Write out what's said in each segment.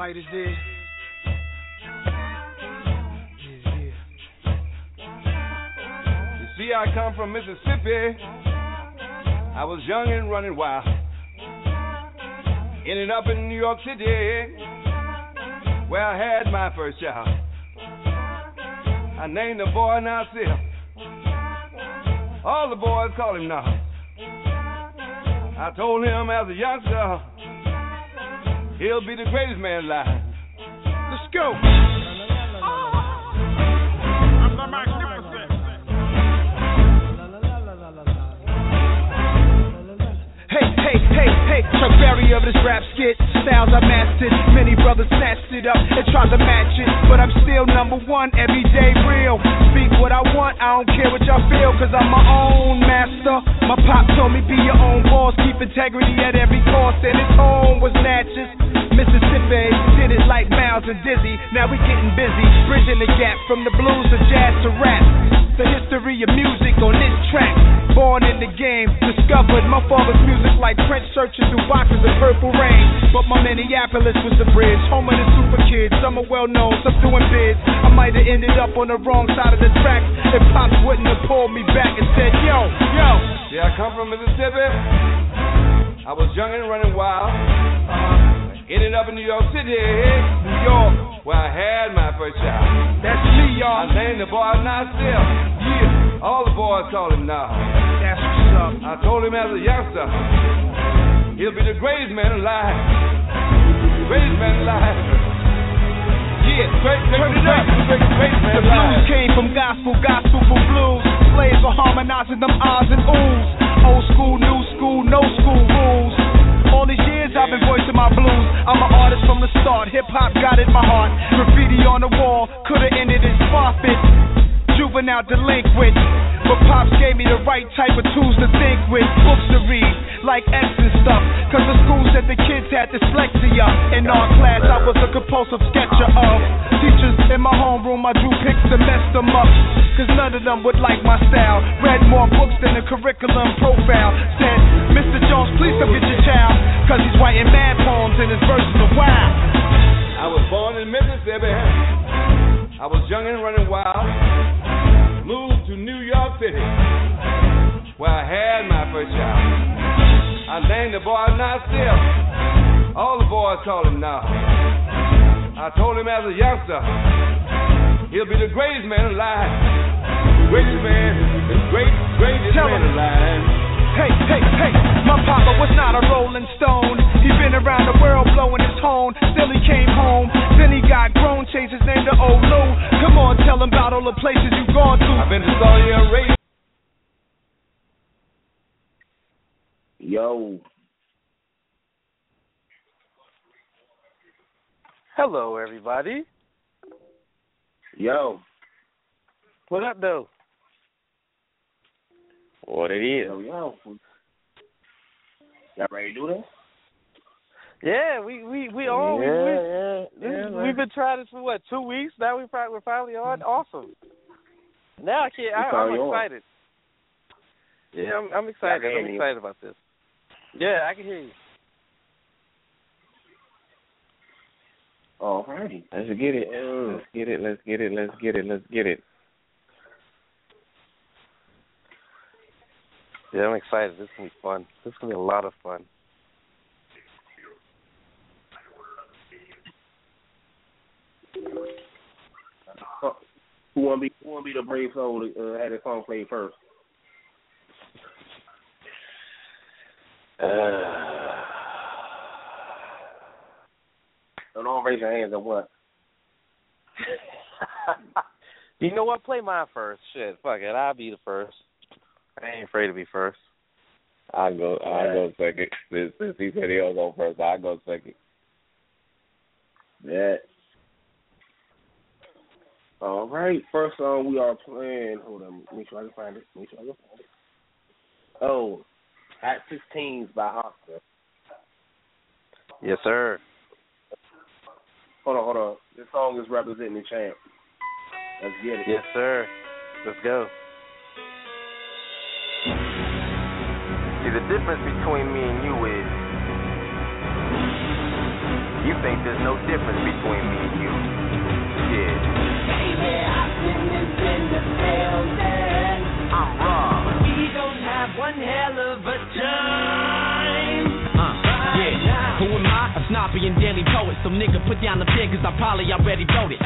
light is there. You see, I come from Mississippi. I was young and running wild. Ended up in New York City, where I had my first child. I named the boy Nasir. All the boys call him now. I told him as a youngster, he'll be the greatest man alive. Let's go. I'm the magnificent. Hey, hey, hey, hey, Chuck Berry of this rap skit. Styles I mastered. Many brothers snatched it up and tried to match it. But I'm still number one. Speak what I don't care what y'all feel, cause I'm my own master. My pop told me be your own boss, keep integrity at every cost, and his home was Natchez. Mississippi did it like Miles and Dizzy. Now we getting busy, bridging the gap from the blues to jazz to rap. The history of music on this track. Born in the game, discovered my father's music like Prince searching through boxes of purple rain. But my Minneapolis was the bridge, home of the super kids. Some are well known, some doing bids. I might have ended up on the wrong side of the tracks if Pops wouldn't have pulled me back and said, Yo, yo. See, I come from Mississippi. I was young and running wild. Ended up in New York City, New York, where I had my first child. That's me, y'all. I named the boy Nasir. Yeah, all the boys call him now. That's what's up. I told him as a youngster, he'll be the greatest man alive. Greatest man alive. Yeah, great, great, Turn it up. great, great man The blues came from gospel, gospel for blues. Slaves were harmonizing them ahs and oohs. Old school, new school of them would like my style. Read more books than the curriculum profile. Said, Mr. Jones, please come get your child. Cause he's writing mad poems and his verses are wild. I was born in Mississippi. I was young and running wild. Moved to New York City, where I had my first child. I named the boy Nasir. All the boys call him now. I told him as a youngster, What up, though? What it is. yo, yo. Y'all ready to do this? Yeah, we we we all yeah, we, we, yeah, yeah, we've been trying this for what two weeks now. We fi- we're finally on. Mm. Awesome. Now I can't. I, I'm finally on. excited. Yeah, I'm, I'm excited. hear I'm me. excited about this. Yeah, I can hear you. Alrighty. Let's get it. Let's get it. Let's get it. Let's get it. Let's get it. Yeah, I'm excited. This is gonna be fun. This is gonna be a lot of fun. Who wanna be who wanna be the brave soul to uh, have this song played first? Uh, So don't raise your hands at what? you know what? Play mine first. Shit, fuck it. I'll be the first. I ain't afraid to be first. I go. I go second. Since, since he said he'll go first, I go second. Yeah. All right. First song we are playing. Hold on. Make sure I can find it. Make sure I can find it. Oh, at 16s by Oscar. Yes, sir. Hold on, hold on. This song is representing the champ. Let's get it. Yes, sir. Let's go. Difference between me and you is You think there's no difference between me and you. Yeah. I'm raw. We gon' have one hell of a time. Uh, yeah. Who am I? A snobby and daily poet. Some nigga put down the pen cause I probably already wrote it.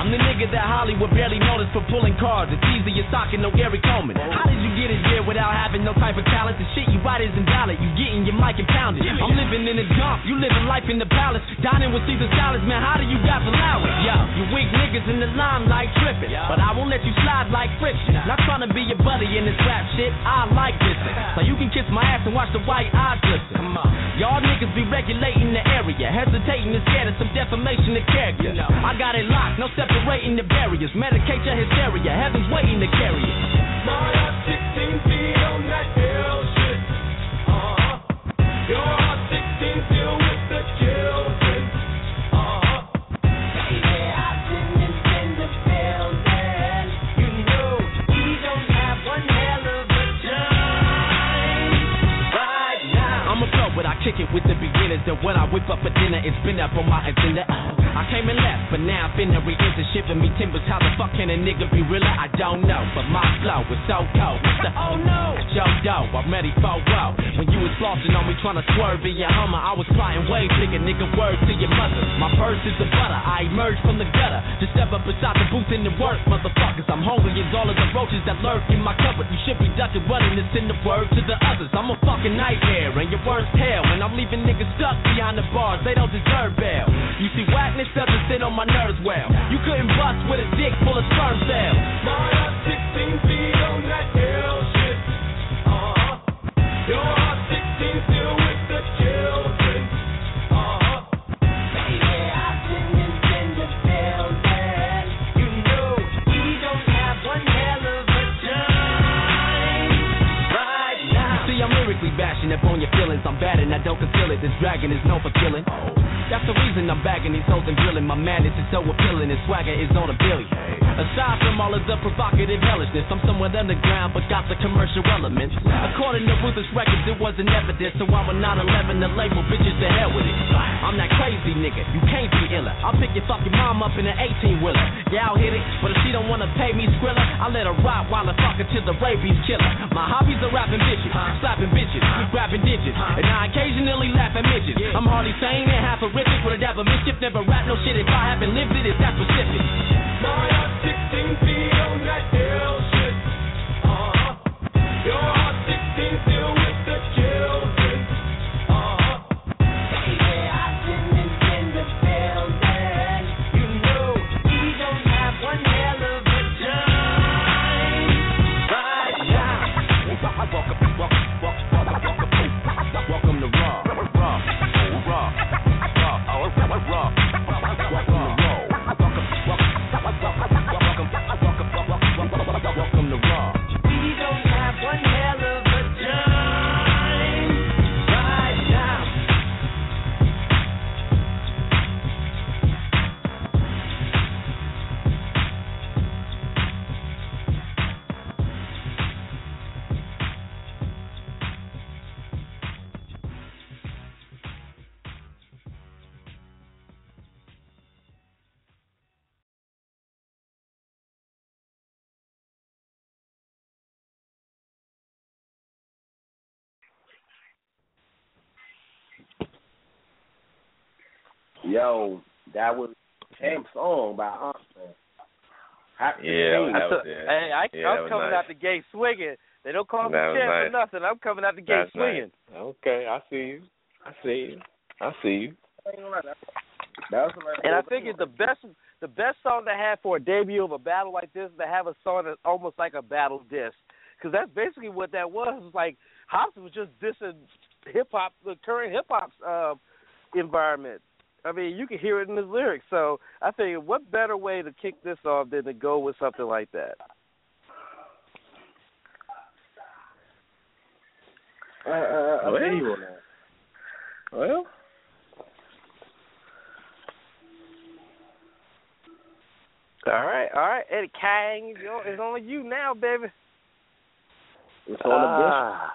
I'm the nigga that Hollywood barely noticed for pulling cards. It's easy, you're talking no Gary Coleman. How did you get it here without having no type of talent? The shit you write isn't valid. You getting your mic and pounded. I'm living in a dump. You living life in the palace. Dining with Caesar salads, man. How do you guys allow it? Yo, you weak niggas in the limelight tripping. But I won't let you slide like friction. Not trying to be your buddy in this rap shit. I like this. So you can kiss my ass and watch the white eyes glisten. Come on. Y'all niggas be regulating the area. Hesitating and scared of some defamation of character. I got it locked. No separating the barriers. Medicate your hysteria. Heaven's waiting to carry it. My heart 16 feet on that hell shit. Uh-huh. Your kick it with the beginners. And when I whip up for dinner, it's been up on my agenda. I came and left, but now I've been to re-enter shipping me timbers. How the fuck can a nigga be realer? I don't know, but my flow is so cold. Mr. Oh no, Joe Doe, I'm ready for woe. When you was flossing on me trying to swerve in your Hummer, I was flying way bigger, nigga. Word to your mother. My purse is the butter. I emerged from the gutter. Just step up inside the booth in the work, motherfuckers. I'm hungry as all of the roaches that lurk in my cupboard. You should be ducking, running this in the word to the others. I'm a fucking nightmare, and your worst hell. And I'm leaving niggas stuck behind the bars. They don't deserve bail. You see, whackness doesn't sit on my nerves well. You couldn't bust with a dick full of sperm cells. Heart 16 feet on that hell shit. Uh-huh. Your heart bad and I don't conceal it. This dragon is known for killing. That's the reason I'm bagging these hoes and drilling. My madness is so appealing and swagger is on a billion. Aside from all of the provocative hellishness, I'm somewhat underground but got the commercial elements. According to Ruthless Records, it wasn't evidence, so I'm a 911 the label, bitches to hell with it. I'm that crazy nigga, you can't be iller. I'll pick your fucking mom up in an 18 wheeler. Yeah, I'll hit it, but if she don't wanna pay me skrilla, I let her ride while I fuck her till the rabies killer. My hobbies are rapping bitches, slapping bitches, grabbing digits, and I occasionally laugh at midgets. I'm hardly sane and half horrific with a dab of mischief. Never rap no shit if I haven't lived it, it's that specific. Yo, that was Champ song by Hunt, man. Yeah, that was yeah. Hey, I, yeah, I'm was coming nice. out the gate swinging. They don't call me That was champ for nice. nothing. I'm coming out the gate That's swinging. nice. Okay, I see you. I see you. I see you. That was a nice And I little figured the best the best song to have for a debut of a battle like this is to have a song that's almost like a battle diss, because that's basically what that was. It was like Hopsin was just dissing hip hop, the current hip hop uh, environment. I mean, you can hear it in his lyrics. So I figured, what better way to kick this off than to go with something like that? Uh, uh, uh, Well. feel you on that. Well, All right, all right, Eddie Kang, it's on- you now, baby. It's on the Ah.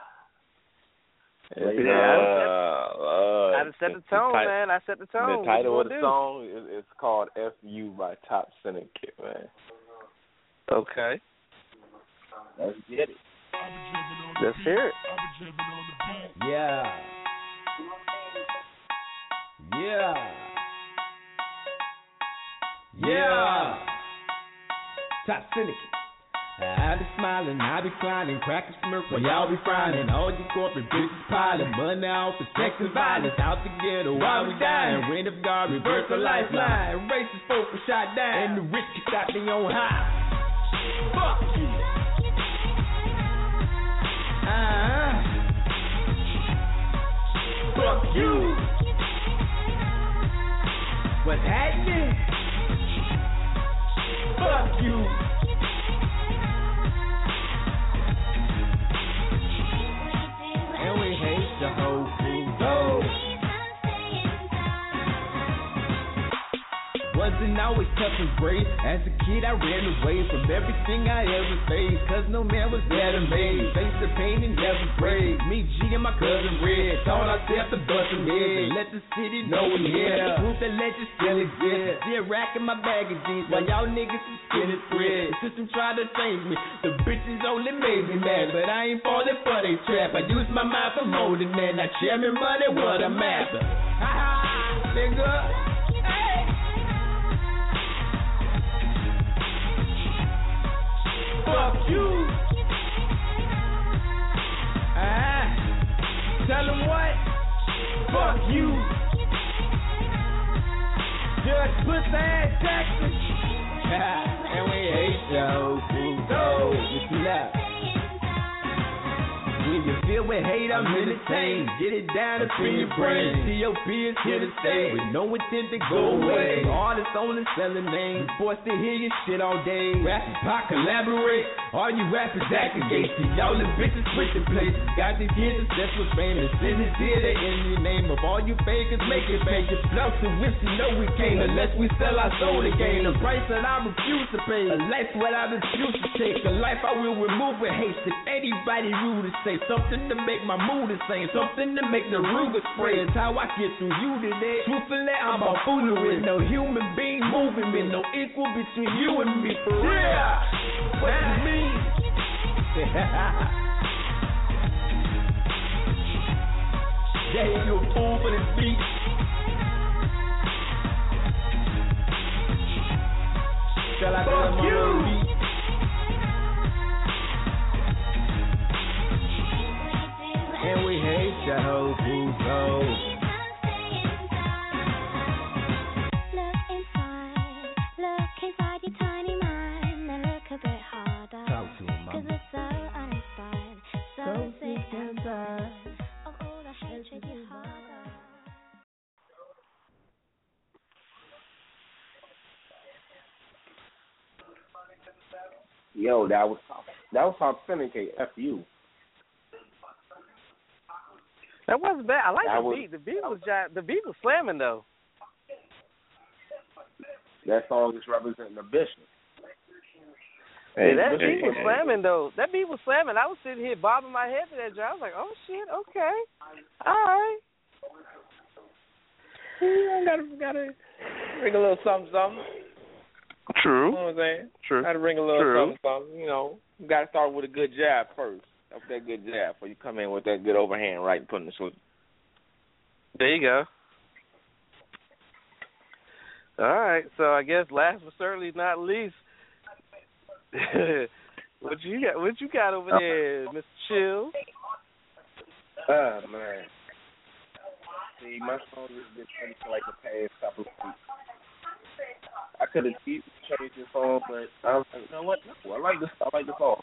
Lay It's, down. Uh, I set the tone, ti- man. I set the tone. The title what of the you song is, is called "F.U." by Top Syndicate, man. Okay. Let's get it. Let's hear it. Yeah. Yeah. Yeah. Top syndicate. I be smiling, I be crying, crackers smirk while y'all be frying. All you corporate bitches piling money off for sex and violence. Out the ghetto while we dying. Rain of God, reverse the lifeline. Racist folk were shot down, and the rich got their own high. Fuck you. Uh-huh. Fuck you. What's happening? Fuck you. The whole Wasn't always tough and brave. As a kid, I ran away from everything I ever faced. Cause no man was to me. Face the pain and never brave. Me, G, and my cousin Red. Ourselves to bust some heads. And let the city know we here. Proof that legend still exists. Still racking my bag. While y'all niggas is skinny thread. The system tried to change me. The bitches only made me mad. But I ain't falling for they trap. I use my mind for more than that. Now me money, what I'm after. Ha ha, nigga. Fuck you. Ah, tell them what? Fuck you. Judge pussy ass Jackson. and we hate yo. So, it's left. When you feel with hate, I'm entertained. Get it down to in your brain. COP is here to stay with no intent to go away. Artists only selling names. Mm-hmm. Forced to hear your shit all day. Rapping pop collaborate. All you rappers acting gay. See y'all the bitches switching places. Got these kids obsessed with famous. Send it here to in the name of all you fakers. Make it fake. It's love to whips, you know we can't unless we sell our soul to gain. A price that I refuse to pay. A life what I refuse to take. A life I will remove with haste. If anybody rude to say something to make my mood insane. Something to make the Ruger spray. It's how I get through you today. Truthfully, I'm a foolery. No human being moving me. No equal between you and me. For real. Yeah. What you mean? yeah, you a fool for this beat. Shall I Fuck you. And we hate your whole and tired. Yo, that was. That was top syndicate. F you. That wasn't bad. I like That the was- beat. The beat was ja- the beat was slamming though. That song is representing the bishop. Hey, Hey, that hey, beat was hey, slamming though. That beat was slamming. I was sitting here bobbing my head to that joint. I was like, oh shit, okay, all right. Yeah, gotta gotta bring a little something, something. You True. know what I'm saying? True. Gotta bring a little True. something, something. You know, you gotta start with a good jab first. Up that good jab, before you come in with that good overhand right and put in the sleep. There you go. All right, so I guess last but certainly not least, what you got? What you got over there, Mr. Chill? Oh man. See, my song has been ready for like the past couple of weeks. I could have easily changed the song, but I was like, you know what? No, I like this. I like the song.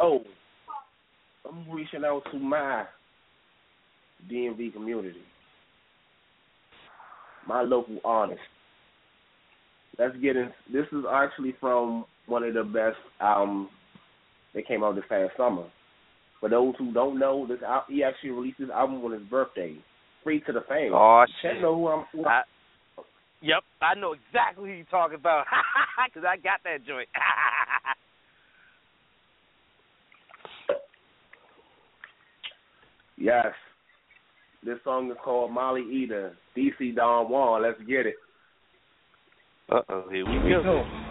Oh, I'm reaching out to my DMV community, my local artists. Let's get in. This is actually from one of the best albums that came out this past summer. For those who don't know, this al- he actually released this album on his birthday, free to the fame. Oh shit! know who I'm. Who I, yep, I know exactly who you're talking about because I got that joint. Yes. This song is called Molly Eater, DC Don Juan. Let's get it. Uh oh, here we Here go. My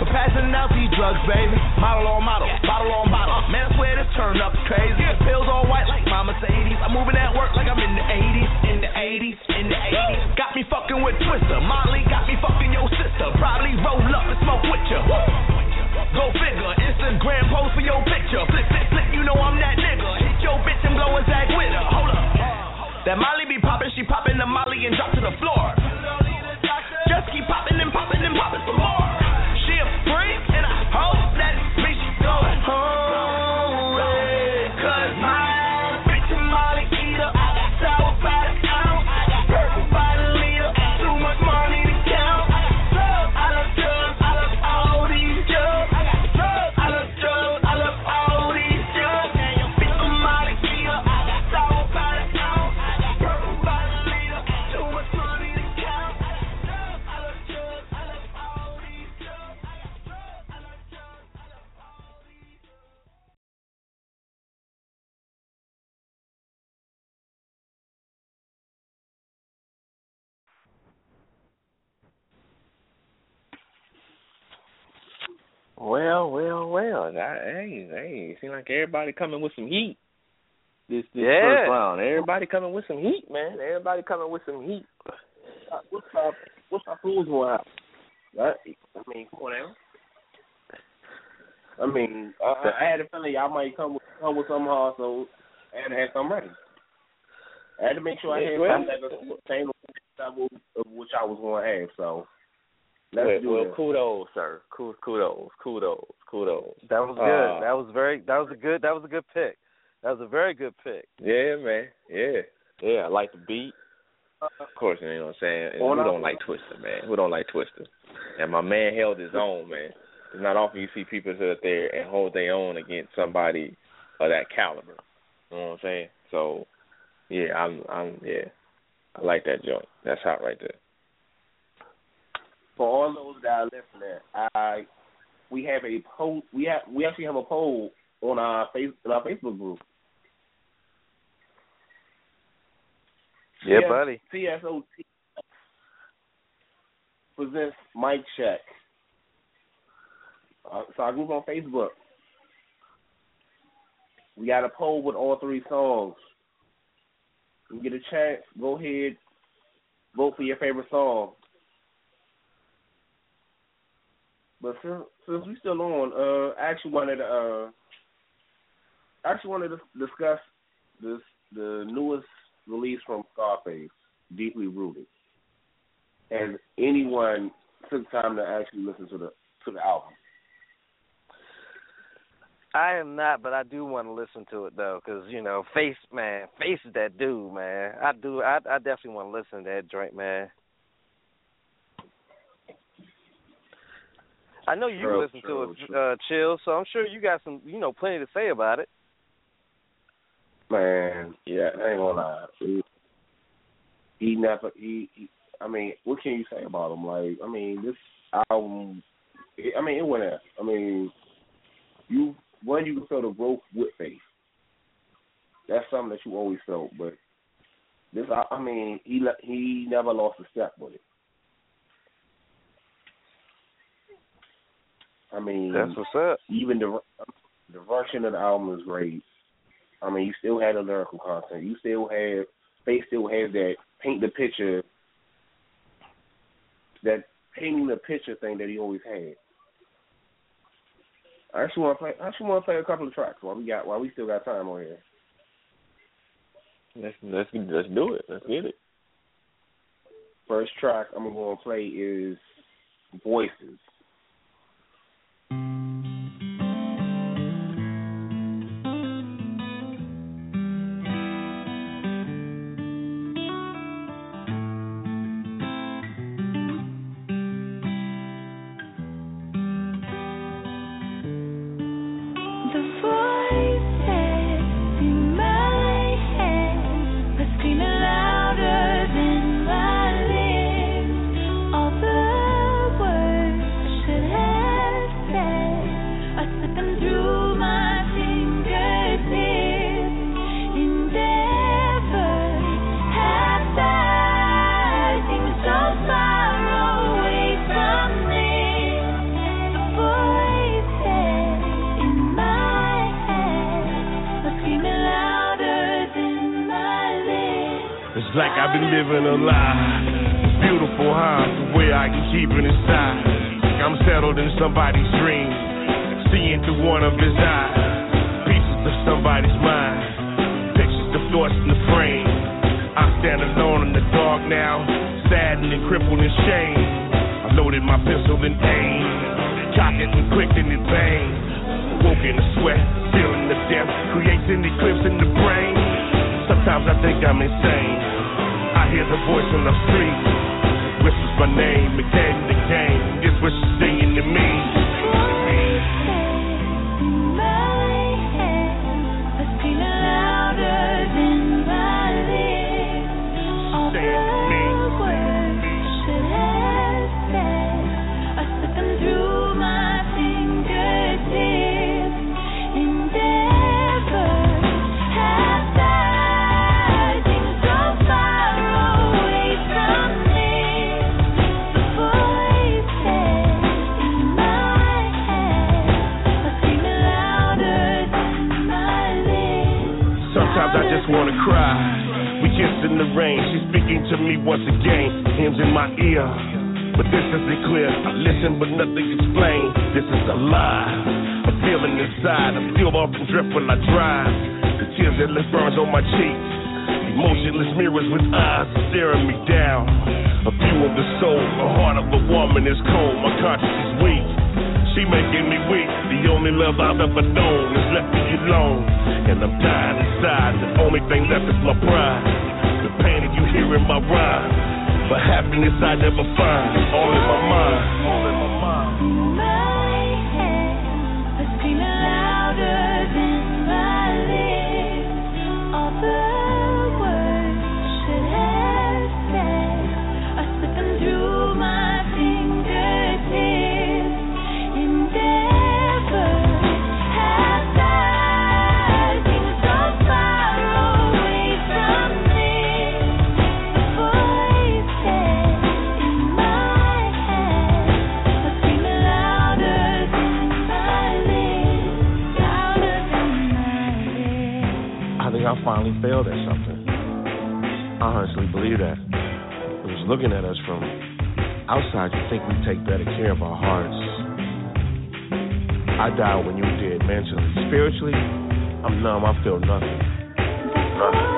for passing out these drugs baby. Model on model, bottle on bottle. Man, I swear this turn up crazy. Pills all white like my Mercedes. I'm moving at work like I'm in the 80s, in the 80s, in the 80s. Got me fucking with Twister, Molly got me fucking your sister. Probably roll up and smoke with ya. Go figure, Instagram post for your picture. Flip, flip, flip, you know I'm that nigga. Hit your bitch and blow a zag with her. Hold up. That Molly be poppin', she poppin' the Molly and drop to the floor. Well, well. That, hey, hey, seem like everybody coming with some heat. This this Yeah. first round, everybody coming with some heat, man. Everybody coming with some heat. Uh, what's up? What's up? Who's going out? Right? I mean, come on now. I mean, I, I I had a feeling y'all might come with, come with some hard, so I had to have some ready. I had to make sure I had well- something that was same level of which I was going to have. So let's well, do well, this. kudos, sir. Kudos, kudos, kudos, kudos. That was good. Uh, that was very. That was a good. That was a good pick. That was a very good pick. Yeah, man. Yeah, yeah. I like the beat. Of course, you know what I'm saying. And who don't like Twista, man? Who don't like Twista? And my man held his own, man. It's not often you see people sit up there and hold their own against somebody of that caliber. You know what I'm saying? So, yeah, I'm, I'm, yeah, I like that joint. That's hot right there. For all those that are listening, I we have a poll. We have we actually have a poll on our face in our Facebook group. Yeah, buddy. CSOT presents Mic Check. Uh, so our group on Facebook. We got a poll with all three songs. You get a chance, go ahead, vote for your favorite song. But since, since we still on, uh, I actually wanted to, uh, actually wanted to discuss this the newest release from Scarface, Deeply Rooted. Has anyone took time to actually listen to the to the album? I am not, but I do want to listen to it though, because you know, Face man, Face is that dude, man. I do, I, I definitely want to listen to that joint, man. I know you True, listen true, to it, true. uh, chill. So I'm sure you got some, you know, plenty to say about it. Man, yeah, I ain't gonna lie. He, he never he, he. I mean, what can you say about him? Like, I mean, this album. It, I mean, it went out. I mean, you one you can feel the growth with Face. That's something that you always felt, but this, I, I mean, he he never lost a step with it. I mean, That's what's up. even the the version of the album is great. I mean, you still had the lyrical content. You still have they still have that paint the picture, that painting the picture thing that he always had. I actually want to play. I actually want to play a couple of tracks while we got while we still got time on here. Let's let's let's do it. Let's get it. First track I'm going to play is Voices. Name wanna cry. We kiss in the rain. She's speaking to me once again. Hymns in my ear. But this isn't clear. I listen, but nothing explained. This is a lie. A feeling inside. I feel off and drift when I drive. The tears that left burns on my cheeks. Emotionless mirrors with eyes staring me down. A view of the soul. The heart of a woman is cold. My conscience is weak. She making me weak. The only love I've ever known has left me alone. And I'm dying inside. The only thing left is my pride. The pain that you hear in my rhyme. But happiness I never find. All in my mind. I finally failed at something. I honestly believe that. It was looking at us from outside, you think we take better care of our hearts. I died when you did mentally. Spiritually, I'm numb. I feel nothing. Nothing.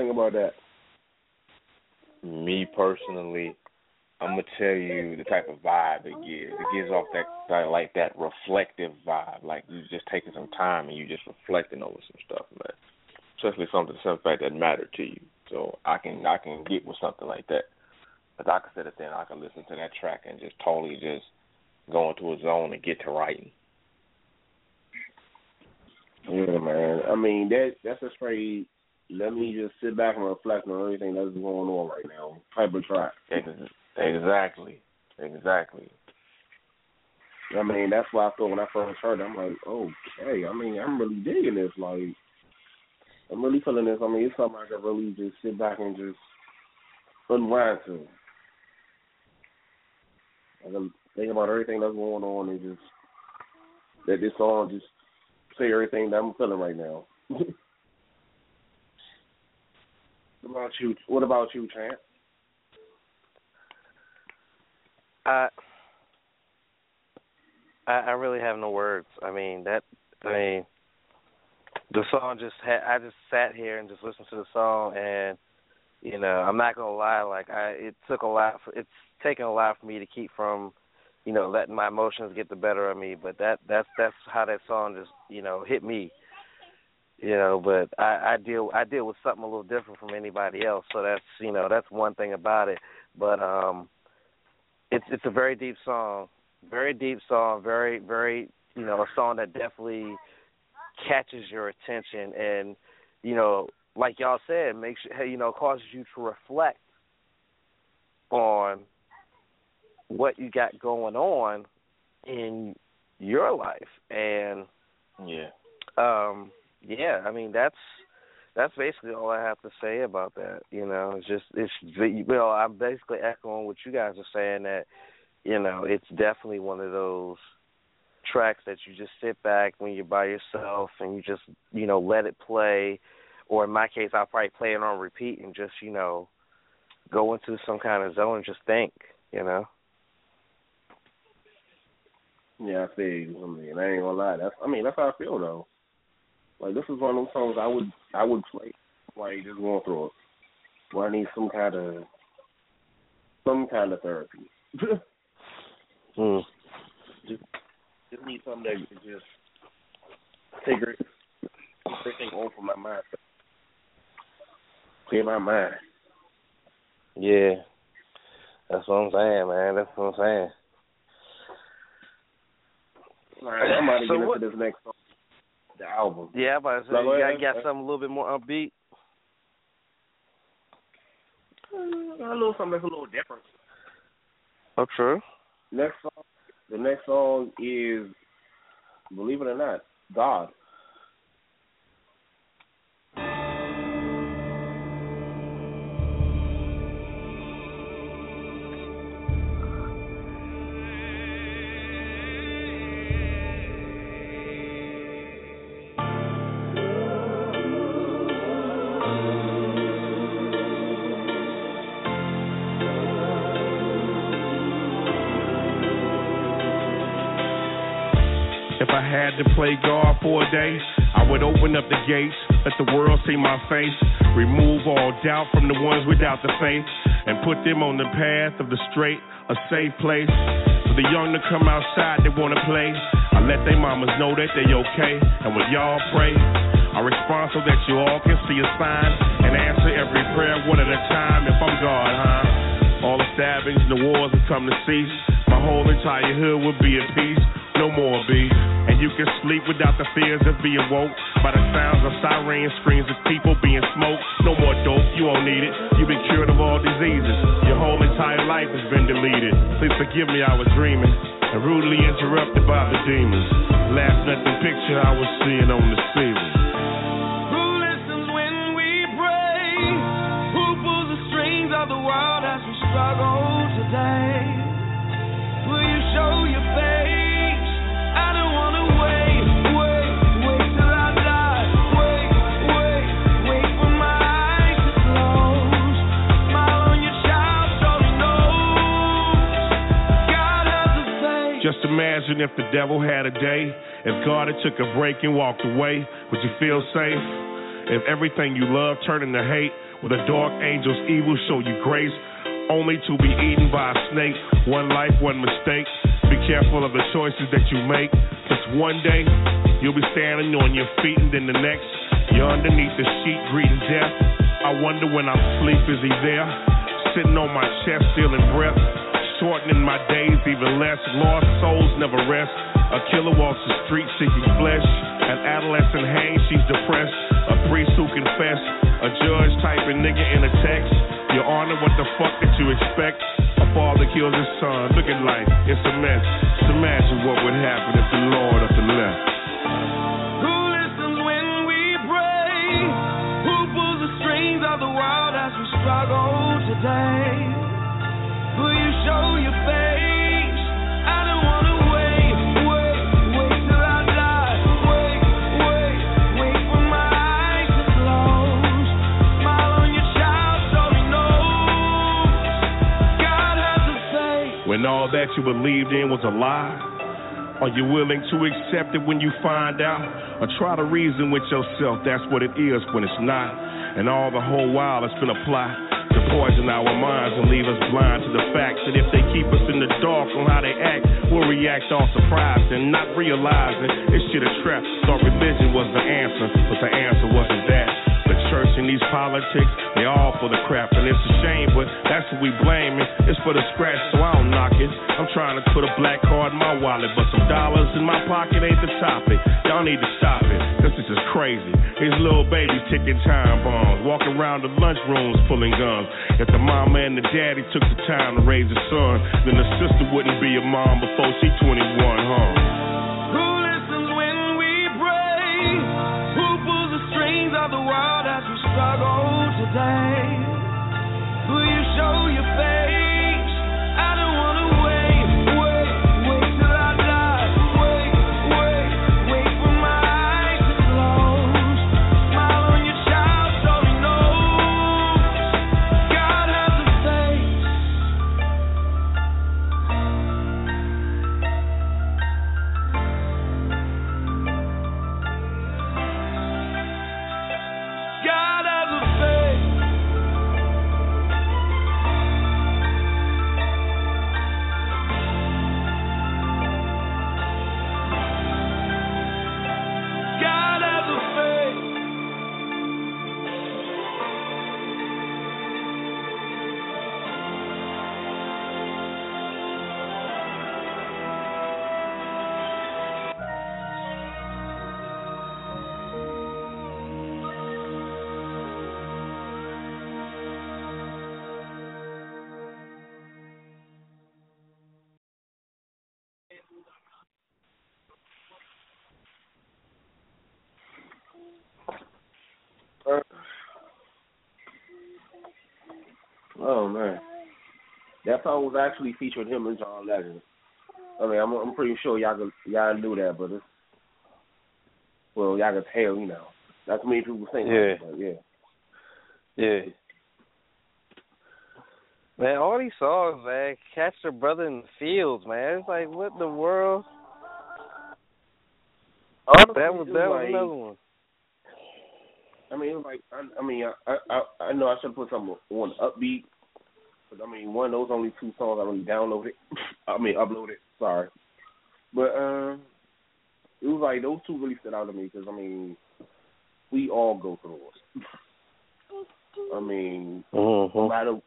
Think about that. Me personally, I'm gonna tell you the type of vibe it gives. It gives off that, that like that reflective vibe, like you just taking some time and you just reflecting over some stuff, man. Especially something, some fact that mattered to you. So I can I can get with something like that. But I can sit it there and I can listen to that track and just totally just go into a zone and get to writing. Yeah, man. I mean that that's a straight. Let me just sit back and reflect on everything that's going on right now. Type of track. Ex- Exactly, exactly. I mean, that's why I thought when I first heard it, I'm like, okay. I mean, I'm really digging this. Like, I'm really feeling this. I mean, it's something I can really just sit back and just unwind to. I can think about everything that's going on and just let this song just say everything that I'm feeling right now. what about you? What about you, Champ? I, I I really have no words. I mean that. I mean, the song just had. I just sat here and just listened to the song, and you know, I'm not gonna lie. Like I, it took a lot. For, it's taken a lot for me to keep from, you know, letting my emotions get the better of me. But that that's that's how that song just you know hit me. You know, but I, I deal I deal with something a little different from anybody else. So that's you know that's one thing about it. But um it's it's a very deep song, very deep song, very very you know a song that definitely catches your attention and you know like y'all said makes you you know causes you to reflect on what you got going on in your life and Yeah. um yeah i mean that's that's basically all i have to say about that you know it's just it's well i'm basically echoing what you guys are saying that you know it's definitely one of those tracks that you just sit back when you're by yourself and you just you know let it play or in my case i'll probably play it on repeat and just you know go into some kind of zone and just think you know Yeah, I you. I mean, I ain't gonna lie. That's I mean, that's how I feel though. Like this is one of those songs I would I would play like just going through it. Where I need some kind of some kind of therapy. mm. just just need something that can just take everything off of my mind. Clear my mind. yeah that's what i'm saying man that's what i'm saying All right, I'm about to So get what- into this next song. The album. yeah but so you got, something a little bit more upbeat Uh, a little something that's a little different. true Next song, the next song is, believe it or not, God. Had to play God for a day, I would open up the gates, let the world see my face, remove all doubt from the ones without the faith, and put them on the path of the straight, a safe place. For the young to come outside, they wanna play. I let their mamas know that they okay. And when y'all pray, I respond so that you all can see a sign and answer every prayer one at a time if I'm God, huh? All the stabbings, and the wars have come to cease. My whole entire hood would be at peace. No more be. You can sleep without the fears of being woke by the sounds of sirens, screams of people being smoked. No more dope, you won't need it. You've been cured of all diseases. Your whole entire life has been deleted. Please forgive me, I was dreaming and rudely interrupted by the demons. Last nothing picture I was seeing on the ceiling. Who listens when we pray? Who pulls the strings of the world as we struggle today? Will you show your imagine if the devil had a day. If God had took a break and walked away, would you feel safe? If everything you love turned into hate, would a dark angel's evil show you grace? Only to be eaten by a snake. One life, one mistake. Be careful of the choices that you make. Cause one day, you'll be standing on your feet and then the next, you're underneath the sheet greeting death. I wonder when I sleep, is he there? Sitting on my chest, stealing breath. Shortening my days even less. Lost souls never rest. A killer walks the street seeking flesh. An adolescent hangs, she's depressed. A priest who confess. A judge typing nigga in a text. Your honor, what the fuck did you expect? A father kills his son. Look at life, it's a mess. Just imagine what would happen if the Lord up and left. Who listens when we pray? Who pulls the strings of the world as we struggle today? When all that you believed in was a lie? Are you willing to accept it when you find out? Or try to reason with yourself that's what it is when it's not? And all the whole while it's been a plot to poison our minds and leave us blind to the fact that if they keep us in the dark on how they act, we'll react all surprised and not realizing this shit a trap. Thought religion was the answer, but the answer wasn't that. The church and these politics, they all for the crap, and it's a shame, but that's what we blaming. It's for the scratch, so I don't knock it. I'm trying to put a black card in my wallet, but some dollars in my pocket ain't the topic. Y'all need to stop it. This is just crazy. These little babies ticking time bombs, walking around the lunchrooms pulling guns. If the mama and the daddy took the time to raise a son, then the sister wouldn't be a mom before she 21, huh? Who listens when we pray? Who pulls the strings of the world as we struggle today? That song was actually featuring him and John Legend. I mean, I'm I'm pretty sure y'all could, y'all knew that, but it's well, y'all can tell, you know. Too many people think. Yeah. But yeah. Yeah. Man, all these songs, man, catch your brother in the fields, man. It's like what in the world? Honestly, That was that was like, another one. I mean, it was like I, I mean, I, I I know I should put something on upbeat, I mean, one of those only two songs I really downloaded. I mean, uploaded. Sorry, but um, it was like those two really stood out to me because I mean, we all go through it. I mean, Mm-hmm. no matter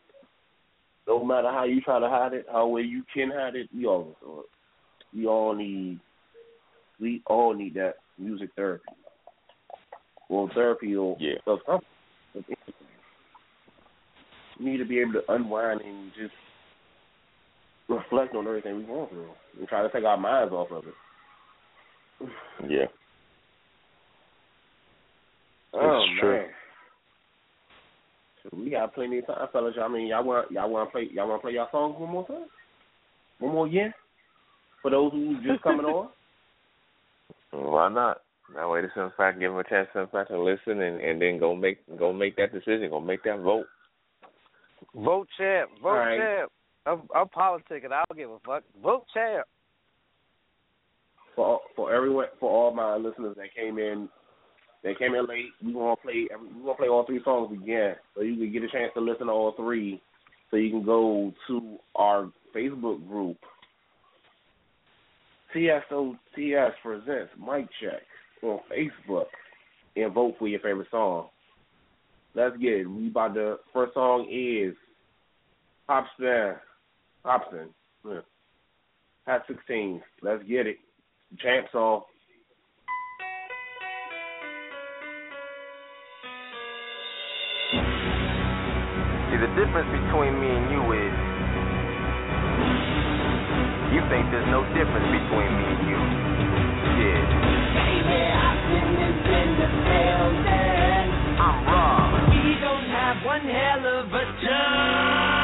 no matter how you try to hide it, how way you can hide it, we all go through it. We all need we all need that music therapy. Well, therapy or Yeah. of something. Of anything. We need to be able to unwind and just reflect on everything we've gone through and try to take our minds off of it. Yeah. Oh It's true. man. So we got plenty of time, fellas. I mean, y'all want y'all want to play y'all want to play y'all songs one more time, one more again for those who just coming on. Why not? That way, to some fact, give them a chance, some fact, to listen, and and then go make go make that decision, go make that vote. Vote champ. Vote All right. champ. I'm, I'm politicking. I don't give a fuck. Vote champ. for for everyone for all my listeners that came in that came in late. We gonna play we gonna play all three songs again, so you can get a chance to listen to all three. So you can go to our Facebook group. TSOTS presents Mic Check on Facebook and vote for your favorite song. Let's get it. We about the first song is Hopspin. Hopsin. Yeah. Hat sixteen. Let's get it. Champ song. See, the difference between me and you is you think there's no difference between me and you. Yeah. I'm raw. We don't have one hell of a time.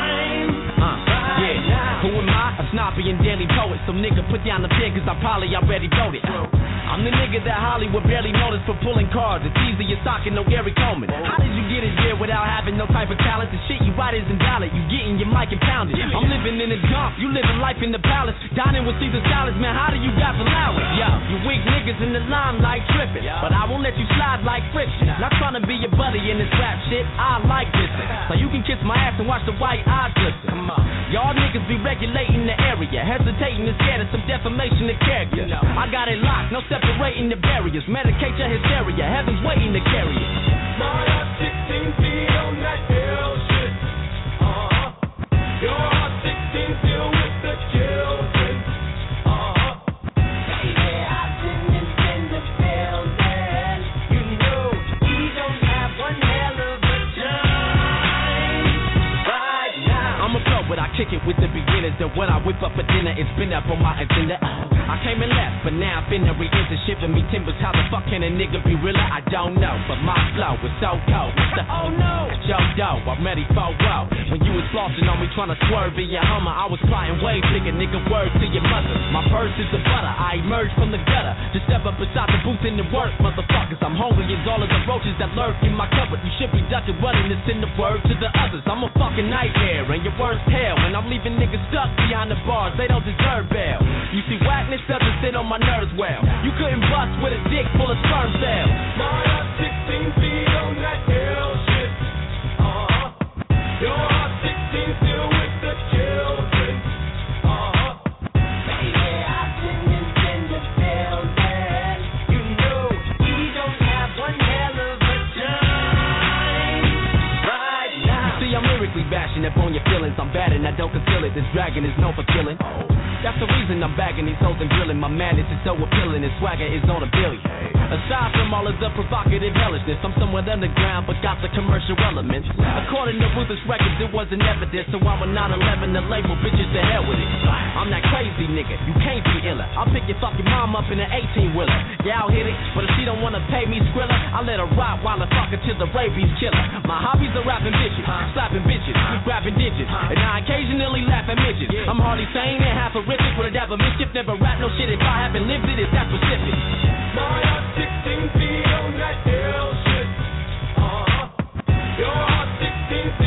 Yeah. Who am I? A snobby and daily poet. Some nigga put down the pen cause I probably already wrote it. I'm the nigga that Hollywood barely noticed for pulling cards. It's easy as socking no Gary Coleman. How did you get it here without having no type of talent? The shit you write isn't valid. You getting your mic impounded. I'm living in a dump. You living life in the palace. Dining with Caesar salads, man. How do you got allowance? Yo, you weak niggas in the limelight tripping. But I won't let you slide like friction. Not trying to be your buddy in this rap shit. I like this. So you can kiss my ass and watch the white eyes glisten. Come on. Y'all niggas be regulating the area. Hesitating and scared of some defamation of character. I got it locked. No the barriers. Medicate your hysteria. Heaven's waiting to carry it. My heart 16 feet on that hell shit. Uh-huh. Your heart 16 still with the children. Uh-huh. Baby, I've been in the building. You know we don't have one hell of a time right now. I'm a pro, but I kick it with the beginners. And when I whip up for dinner, it's been up on my agenda. I came and left, but now I'm finna re-enter. Shipping me timbers. How the fuck can a nigga be realer? I don't know, but my flow is so cold. Mr. Oh no, Joe Doe, I'm ready for woe. When you was flossing on me, trying to swerve in your Hummer, I was plotting way bigger, nigga. Word to your mother. My purse is the butter. I emerged from the gutter. Just step up beside the booth in the work, motherfuckers. I'm hungry as all of the roaches that lurk in my cupboard. You should be ducking, running to send the word to the others. I'm a fucking nightmare, and your worst hell. And I'm leaving niggas stuck behind the bars. They don't deserve bail. You see, whackness doesn't sit on my nerves well. You couldn't bust with a dick full of sperm cells. My heart 16 feet on that hell shit. Uh-huh. Your hellishness, underground but got the commercial elements. According to Ruthless Records, it wasn't evidence, so I'm a 911 the label, bitches to hell with it. I'm that crazy nigga, you can't be iller. I'll pick your fucking mom up in an 18 wheeler. Yeah, I'll hit it, but if she don't wanna pay me Skrilla, I let her ride while I fuck her to the rabies killer. My hobbies are rapping bitches, slapping bitches, grabbing digits, and I occasionally laugh at midgets. I'm hardly sane and half horrific with a dab of mischief. Never rap no shit if I haven't lived it, it's that specific. My heart 16 feet on that shit. Uh-huh. Your 16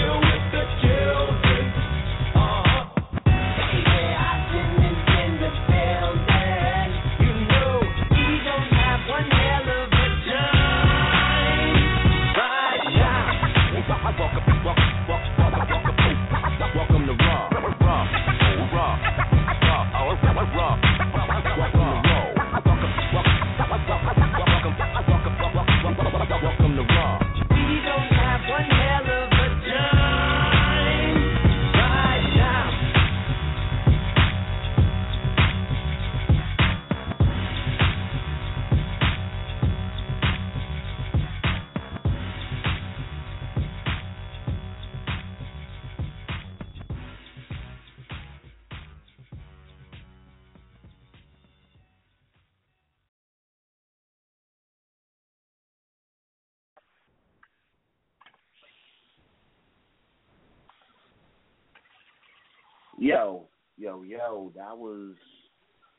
Yo, yo, yo, that was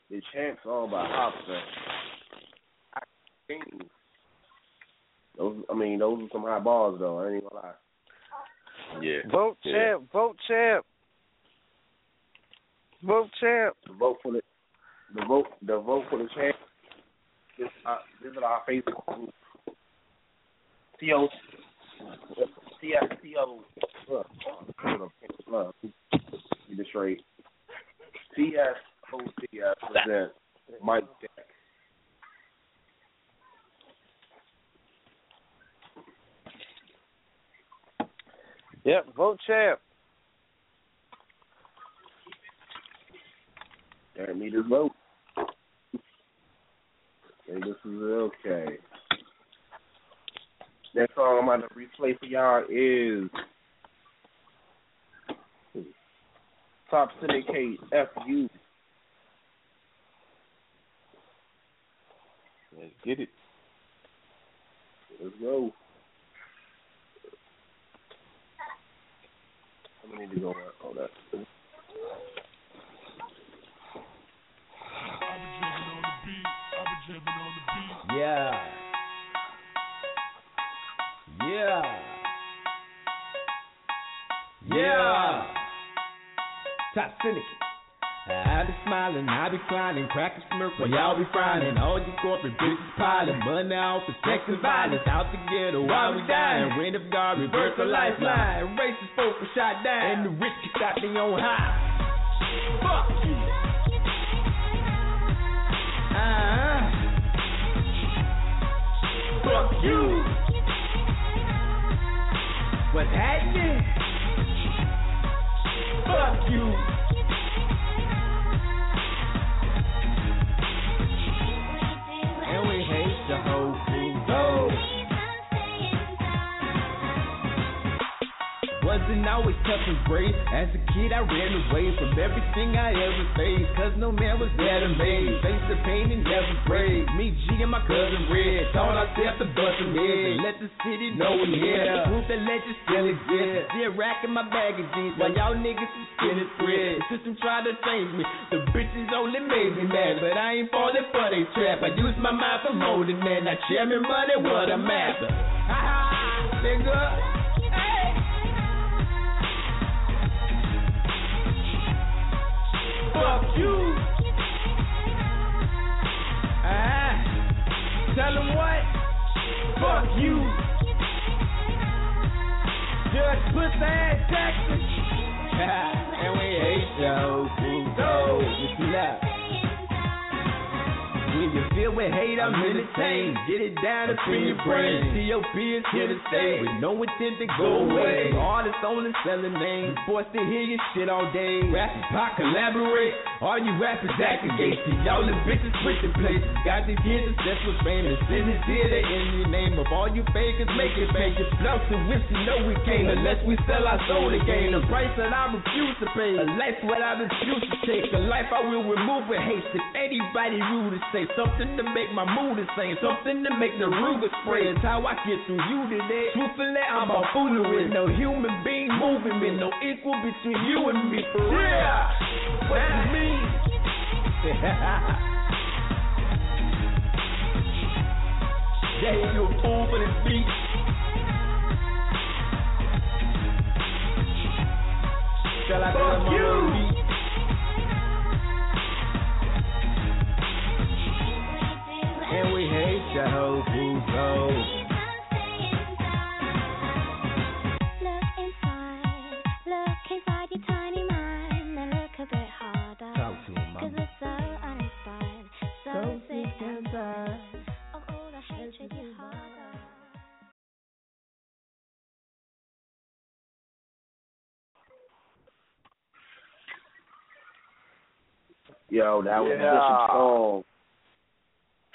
the champ song by Hopster. I think those, I mean, those are some high balls though. I ain't gonna lie. Yeah. Vote Yeah. champ, vote champ, vote champ. The vote for the the vote the vote for the champ. This uh, this is our Facebook group. T.O. T.S.T.O. Look, hold up, look, get this straight. T.S.O.T.S. present Mic Check. Yep, vote champ. Let me this vote. Okay, this is okay. Next song I'm about to replay for y'all is Top Syndicate FU. Let's get it. Let's go. I'm gonna need to go on oh, that. Yeah. Yeah. Yeah. Top syndicate. I be smiling, I be crying, cracking smirk while y'all be frying. All you corporate bitches piling money off for sex and violence. Out the ghetto while we dying. Rain of God, reverse the lifeline. Racist folk were shot down, and the rich got their own high. Fuck you. Uh-huh. Fuck you. What's happening? Fuck you. And we hate the whole crew. Go. Wasn't always tough and brave. As a kid, I ran away from everything I ever faced. Cause no man was to me. Face the pain and never brave. Me, G, and my cousin Red. Ourselves to bust some heads. And let the city know we here. Proof that legend still exists. Still racking my jeans. While y'all niggas skinny thread. The system tried to change me. The bitches only made me mad. But I ain't falling for they trap. I use my mind for more than that. Now me money, what I'm after. Ha ha, nigga. Fuck you. Ah, tell them what? Fuck you. Judge pussy ass Jackson. and we hate yo. So, listen up. When you feel with hate, I'm entertained. Get it down up in your brain. COP is here to stay. With no intent to go away. Artists only selling names. Forced to hear your shit all day. Rap and pop collaborate. All you rappers acting gay. Y'all the bitches switching places. Got these kids obsessed with famous. Send it here to in the name of all you fakers. Make it fake. It's bluff to whips. You know we can't unless we sell our soul to gain. A price that I refuse to pay. A life what I refuse to take. A life I will remove with haste. If anybody rude to say something to make my mood insane. Something to make the Ruger spray. It's how I get through you today. Truthfully, I'm a foolery. No human being moving me. No equal between you and me. For real. Yeah. What you mean? yeah, you a fool for this beat. Yo, that was Yeah. Bishop's song.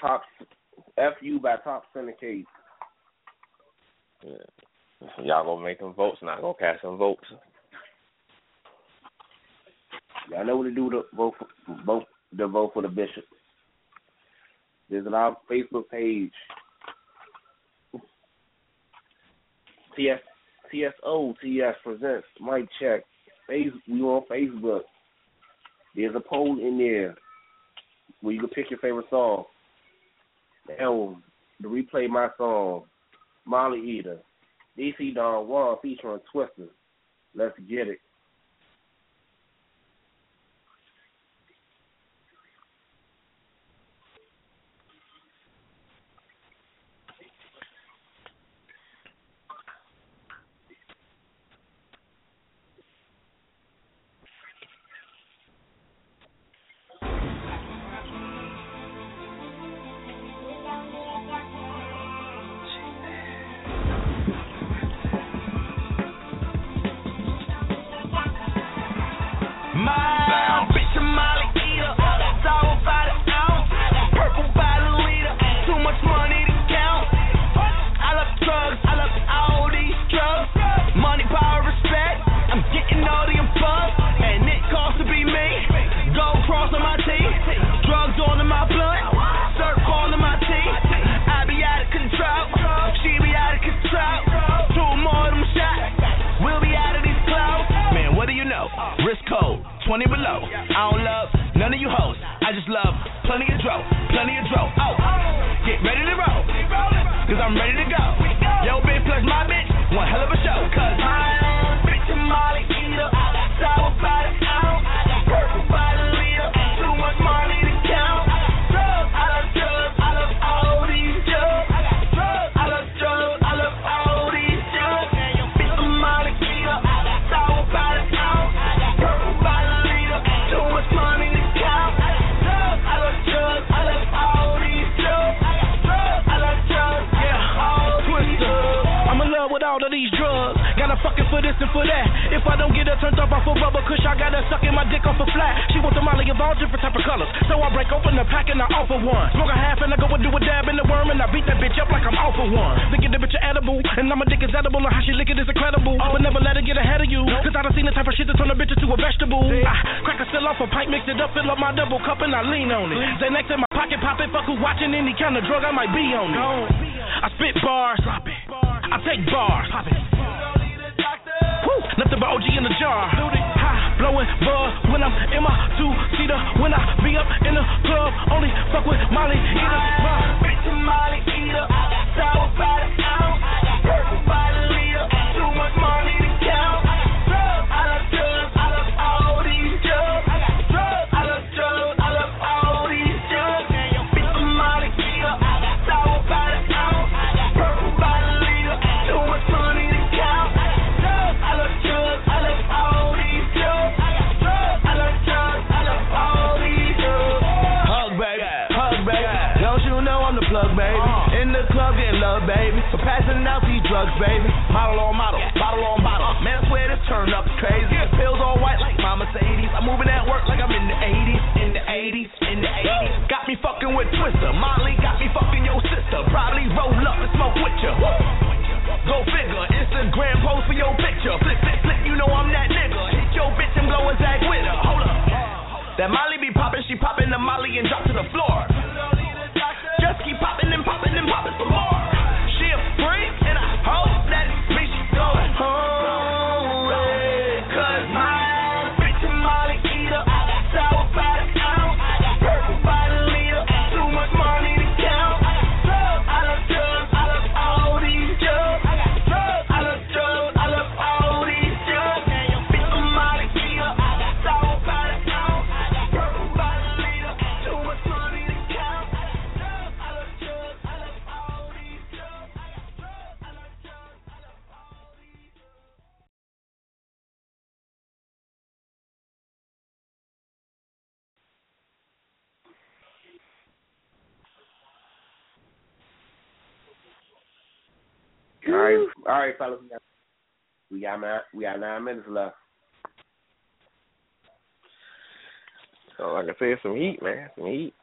Top FU by Top Syndicate. Yeah. Y'all gonna make them votes, not gonna cast some votes. Y'all know what to do to vote for vote to vote for the bishop. Visit our Facebook page. TS TSO TS presents Mic Check. Face we on Facebook. There's a poll in there where you can pick your favorite song. Now, the replay my song, Molly Eater, DC Don Juan featuring Twista. Let's get it. minutes left. So like I said, some heat, man, some heat.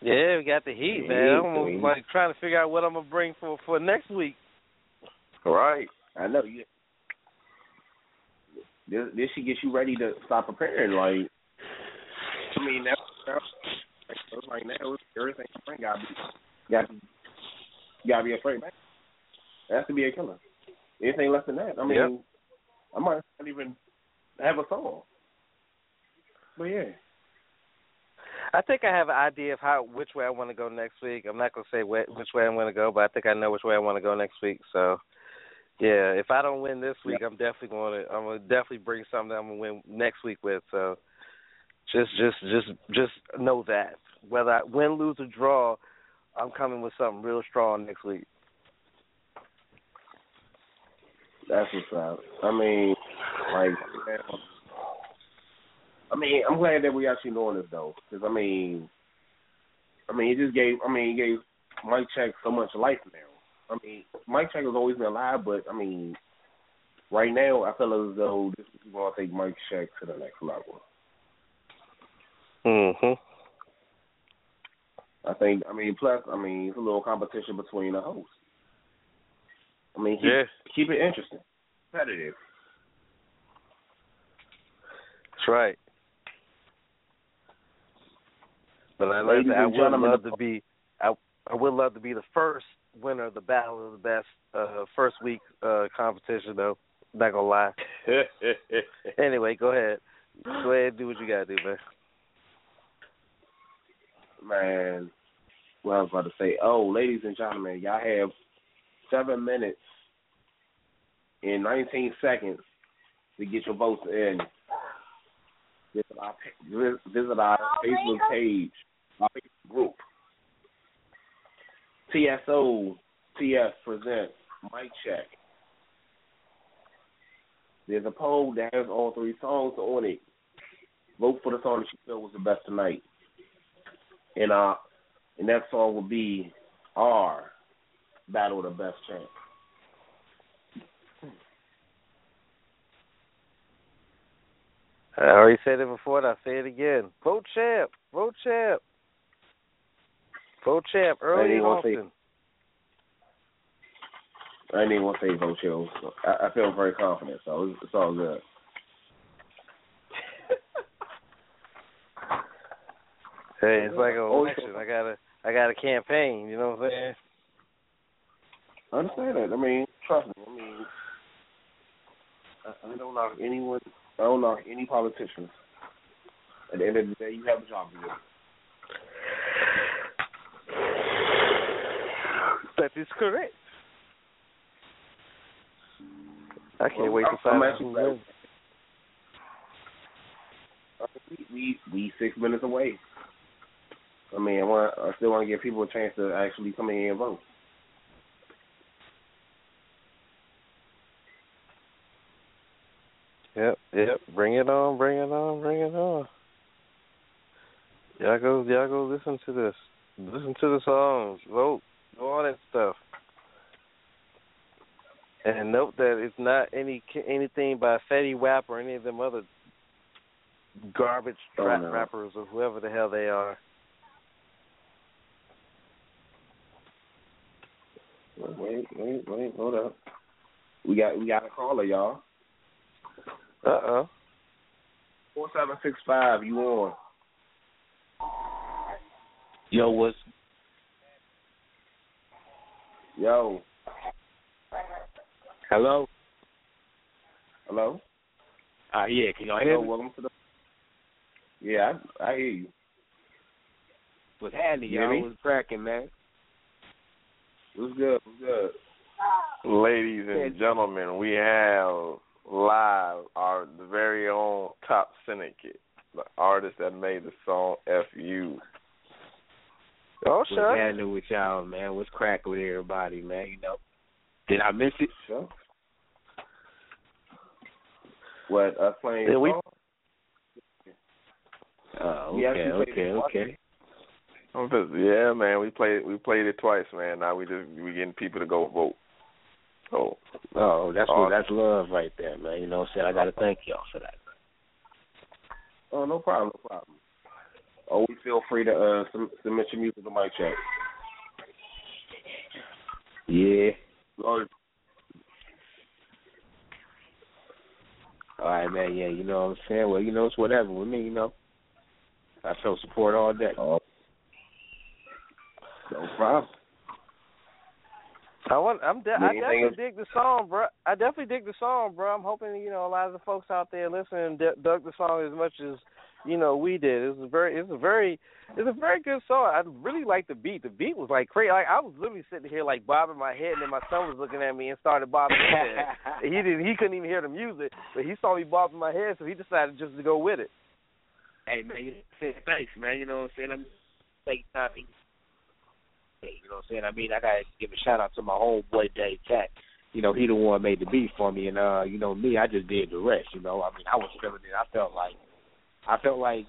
Yeah, we got the heat, some man. Heat, I'm heat. like trying to figure out what I'm gonna bring for for next week. Right, I know you. This this should get you ready to stop preparing. Like, I mean, now, now, like now everything gotta be gotta be gotta be afraid. Man. It has to be a killer. Anything less than that, I mean, yep. I might not even have a song. But yeah. I think I have an idea of how which way I want to go next week. I'm not gonna say which way I'm gonna go, but I think I know which way I want to go next week. So, yeah, if I don't win this week, yeah. I'm definitely going to I'm gonna definitely bring something that I'm gonna win next week with. So, just just just just know that whether I win, lose or draw, I'm coming with something real strong next week. That's what's up. I mean, like, I mean, I'm glad that we actually doing this though, because I mean, I mean, he just gave, I mean, he gave Mic Check so much life now. I mean, Mic Check has always been alive, but I mean, right now, I feel as though this is going to take Mic Check to the next level. Mhm. I think. I mean, plus, I mean, it's a little competition between the hosts. I mean, keep, Yeah. keep it interesting, competitive. That's right. But I, Ladies I would love to be. I I would love to be the first winner of the Battle of the Best uh, first week uh, competition, though. Not gonna lie. anyway, go ahead. Go ahead and do what you gotta do, man. Man, well, I was about to say, oh, ladies and gentlemen, y'all have seven minutes and 19 seconds to get your votes in. Visit our, visit our Facebook page, our Facebook group. TSO TS presents Mic Check. There's a poll that has all three songs on it. Vote for the song that you feel was the best tonight and uh and that song will be our Battle the Best Champ. I already said it before, and I'll say it again. Vote champ. Vote champ. Vote champ early and gonna say- I didn't even want to say vote chill. So I, I feel very confident, so it's, it's all good. Hey, it's like an Oh, election. I got a I got a campaign. You know what I'm saying? I understand that. I mean, trust me. I mean, I, I don't knock anyone. I don't knock any politicians. At the end of the day, you have a job to do. That is correct. I can't Well, wait to find out who wins. We, we we six minutes away. I mean, I want. I still want to give people a chance to actually come in and vote. Yep, yep. Bring it on, bring it on, bring it on. Y'all go, y'all go. Listen to this. Listen to the songs. Vote. Do all that stuff. And note that it's not any anything by Fetty Wap or any of them other garbage Oh, trap no. rappers or whoever the hell they are. Wait, wait, wait, hold up. We got we got a caller, y'all. Uh oh. Four seven six five. You on? Yo, what's Yo. hello? Hello. Uh, yeah, can y'all Hello. hear me? Welcome to the. Yeah, I, I hear you. What's happening, You hear y'all? What's cracking, man? What's good? What's good? Ladies and gentlemen, we have live our very own top syndicate, the artist that made the song "Fu." Oh, sure. What's sure. happening with y'all, man? What's cracking with everybody, man? You know, did I miss it? Sure. What? Us playing? Yeah, we- song? Oh, We okay, actually okay, twice. okay. Yeah, man, we played we played it twice, man. Now we just we getting people to go vote. So Oh, that's Awesome. that's love right there, man. You know what I'm saying? I gotta thank y'all for that. Oh, no problem, no problem. Always feel free to uh, submit your music to my chat. Yeah. Oh, All right, man. Yeah, you know what I'm saying. Well, you know it's whatever with me. You know, I show support all day. Oh, no problem. I want. I'm. De- I definitely dig the song, bro. I definitely dig the song, bro. I'm hoping you know a lot of the folks out there listening d- dug the song as much as you know, we did. It was a very, it's a very, it's a very good song. I really like the beat. The beat was like crazy. Like I was literally sitting here like bobbing my head, and then my son was looking at me and started bobbing his head. he didn't, he couldn't even hear the music, but he saw me bobbing my head, so he decided just to go with it. Hey man, you thanks, man. You know what I'm saying? I'm take time. Hey, you know what I'm saying? I mean, I gotta give a shout out to my homeboy Dave Cat. You know, he the one made the beat for me, and uh, you know me, I just did the rest. You know, I mean, I was feeling it. I felt like, I felt like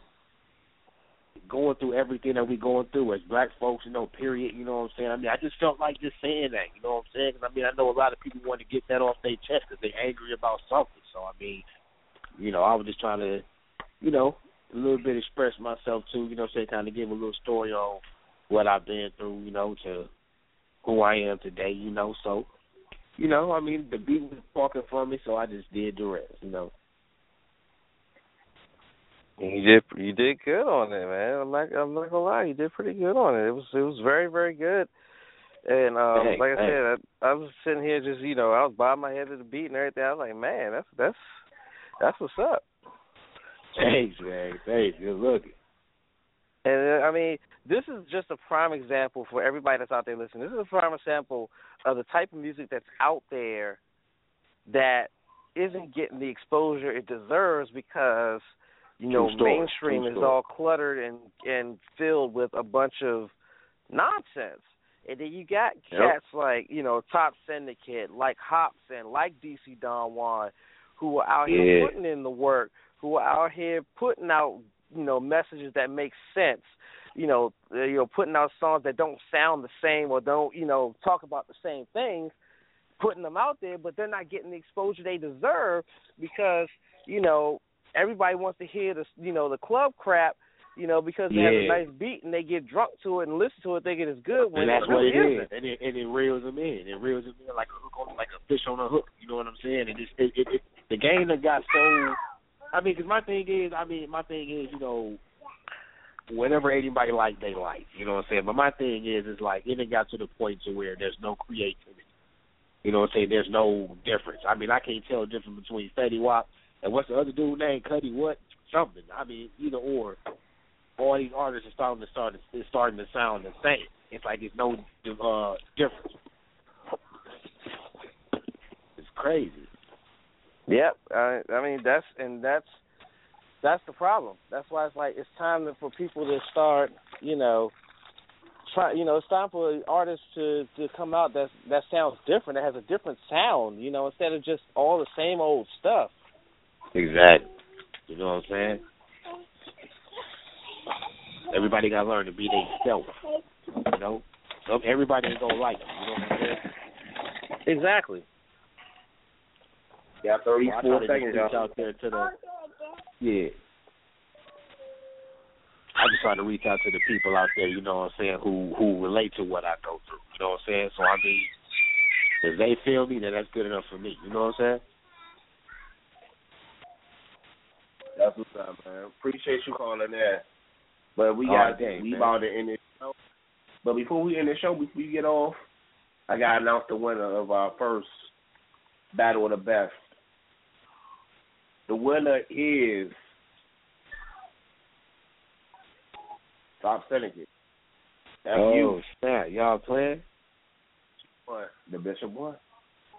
going through everything that we going through as black folks. You know, period. You know what I'm saying? I mean, I just felt like just saying that. You know what I'm saying? 'Cause, I mean, I know a lot of people want to get that off their chest because they're angry about something. So I mean, you know, I was just trying to, you know, a little bit express myself too. You know, say kind of give a little story on what I've been through. You know, to who I am today. You know, so you know, I mean, the beat was talking for me, so I just did the rest. You know. You did you did good on it, man. I'm not I'm not gonna lie, you did pretty good on it. It was it was very very good. And um, like I said, I, I was sitting here just you know I was bobbing my head to the beat and everything. I was like, man, that's that's that's what's up. Thanks, man. Thanks. Good looking. And uh, I mean, this is just a prime example for everybody that's out there listening. This is a prime example of the type of music that's out there that isn't getting the exposure it deserves because you know mainstream is all cluttered and and filled with a bunch of nonsense. And then you got Yep. cats like you know Top Syndicate, like Hopsin, like DC Don Juan, who are out here putting in the work, who are out here putting out you know messages that make sense. You know, uh, you know, putting out songs that don't sound the same or don't you know talk about the same things, putting them out there, but they're not getting the exposure they deserve because you know everybody wants to hear the you know the club crap. You know, because they have a nice beat and they get drunk to it and listen to it, thinking it's good when and that's what it is. And it and it reels them in. It reels them in like a hook on like a fish on a hook. You know what I'm saying? And just it, it, it the game that got so. I mean, because my thing is, I mean, my thing is, you know, whatever anybody like, they like. You know what I'm saying? But my thing is, is like it got to the point to where there's no creativity. You know what I'm saying? There's no difference. I mean, I can't tell the difference between Fetty Wap and what's the other dude name? Cuddy what? Something. I mean, either or. All these artists are starting to start. It's starting to sound the same. It's like it's no uh, difference. It's crazy. Yep. I I mean that's and that's that's the problem. That's why it's like it's time for people to start, you know, try you know, it's time for artists to to come out that that sounds different, that has a different sound, you know, instead of just all the same old stuff. Exactly. You know what I'm saying? Everybody got to learn to be themselves. You know, so everybody ain't gonna like them. You know what I'm saying? Exactly. Yeah, So I try 34 to just seconds, reach out there to the yeah. I just try to reach out to the people out there, you know what I'm saying, who who relate to what I go through. You know what I'm saying? So I mean, if they feel me, then that's good enough for me. You know what I'm saying? That's what's up, man. Appreciate you calling in. But we All got day, we man. about to end this show. But before we end the show, before we get off, I got announced the winner of our first Battle of the Best. The winner is Top Syndicate. That's oh you. snap! Y'all playing? What? The Bishop won.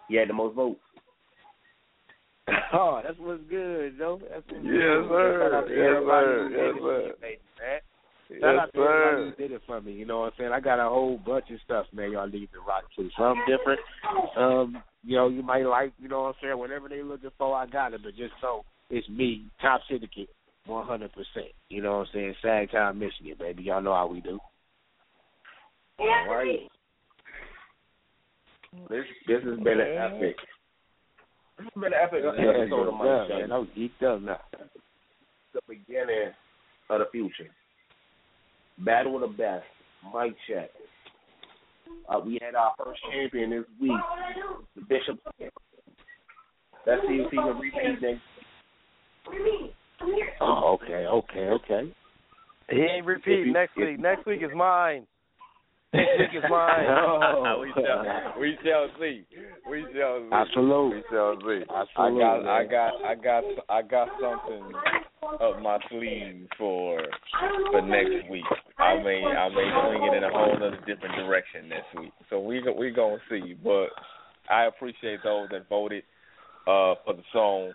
He had the most votes. Oh, that's what's good, Joe. That's what's Yes, good. sir. Shout out to Yes, everybody sir. who made Yes, it for me, sir. baby, man. Yes, Shout out to everybody sir. who did it for me. You know what I'm saying? I got a whole bunch of stuff, man. Y'all need to rock to. Some different. Um, you know, you might like, you know what I'm saying? Whatever they looking for, I got it. But just so it's me, top syndicate, 100%. You know what I'm saying? Sag Town, Michigan, baby. Y'all know how we do. All right. This this has been an epic. This has been an epic episode of my yeah, show. man. I'm geeked up now. the beginning of the future. Battle of the best. Mic check. Uh, we had our first champion this week, the Bishop. Let's see if he can repeat next. Oh, okay, okay, okay. He ain't repeating next week. Next week is mine. Next week is mine. Oh. we shall we shall see. We shall see. Absolutely. We shall see. I Absolutely, got I man. got I got I got something up my sleeve for for next week. I may I may swing it in a whole other different direction next week. So we we gonna see. But I appreciate those that voted uh for the song.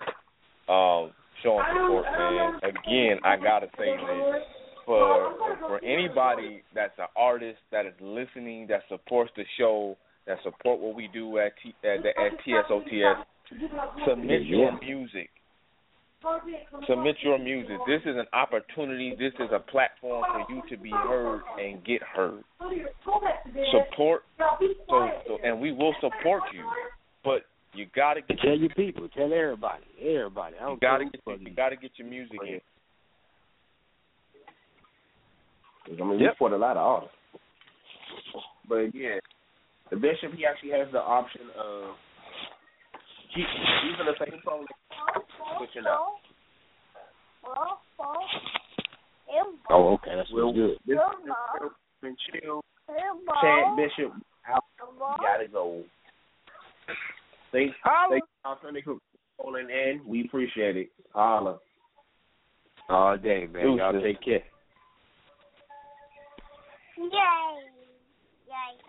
Um, showing support, man. Again, I gotta say this for for anybody that's an artist that is listening, that supports the show, that support what we do at T, at, the, at TSOTS. Submit your music. Submit your music. This is an opportunity. This is a platform for you to be heard and get heard. Support, so, so and we will support you, but you gotta get Tell your people. Tell everybody. Everybody. I don't gotta care get who you gotta get your music in. I mean, we support a lot of artists. But again, the bishop he actually has the option of keep using the same song, switching up. Oh, okay. That's We'll, what's good. This, this been chill. Chad Bishop out. Gotta go. Thank, thank y'all for calling in. We appreciate it. Holla. All day, man. Y'all take care. Yay. Yay.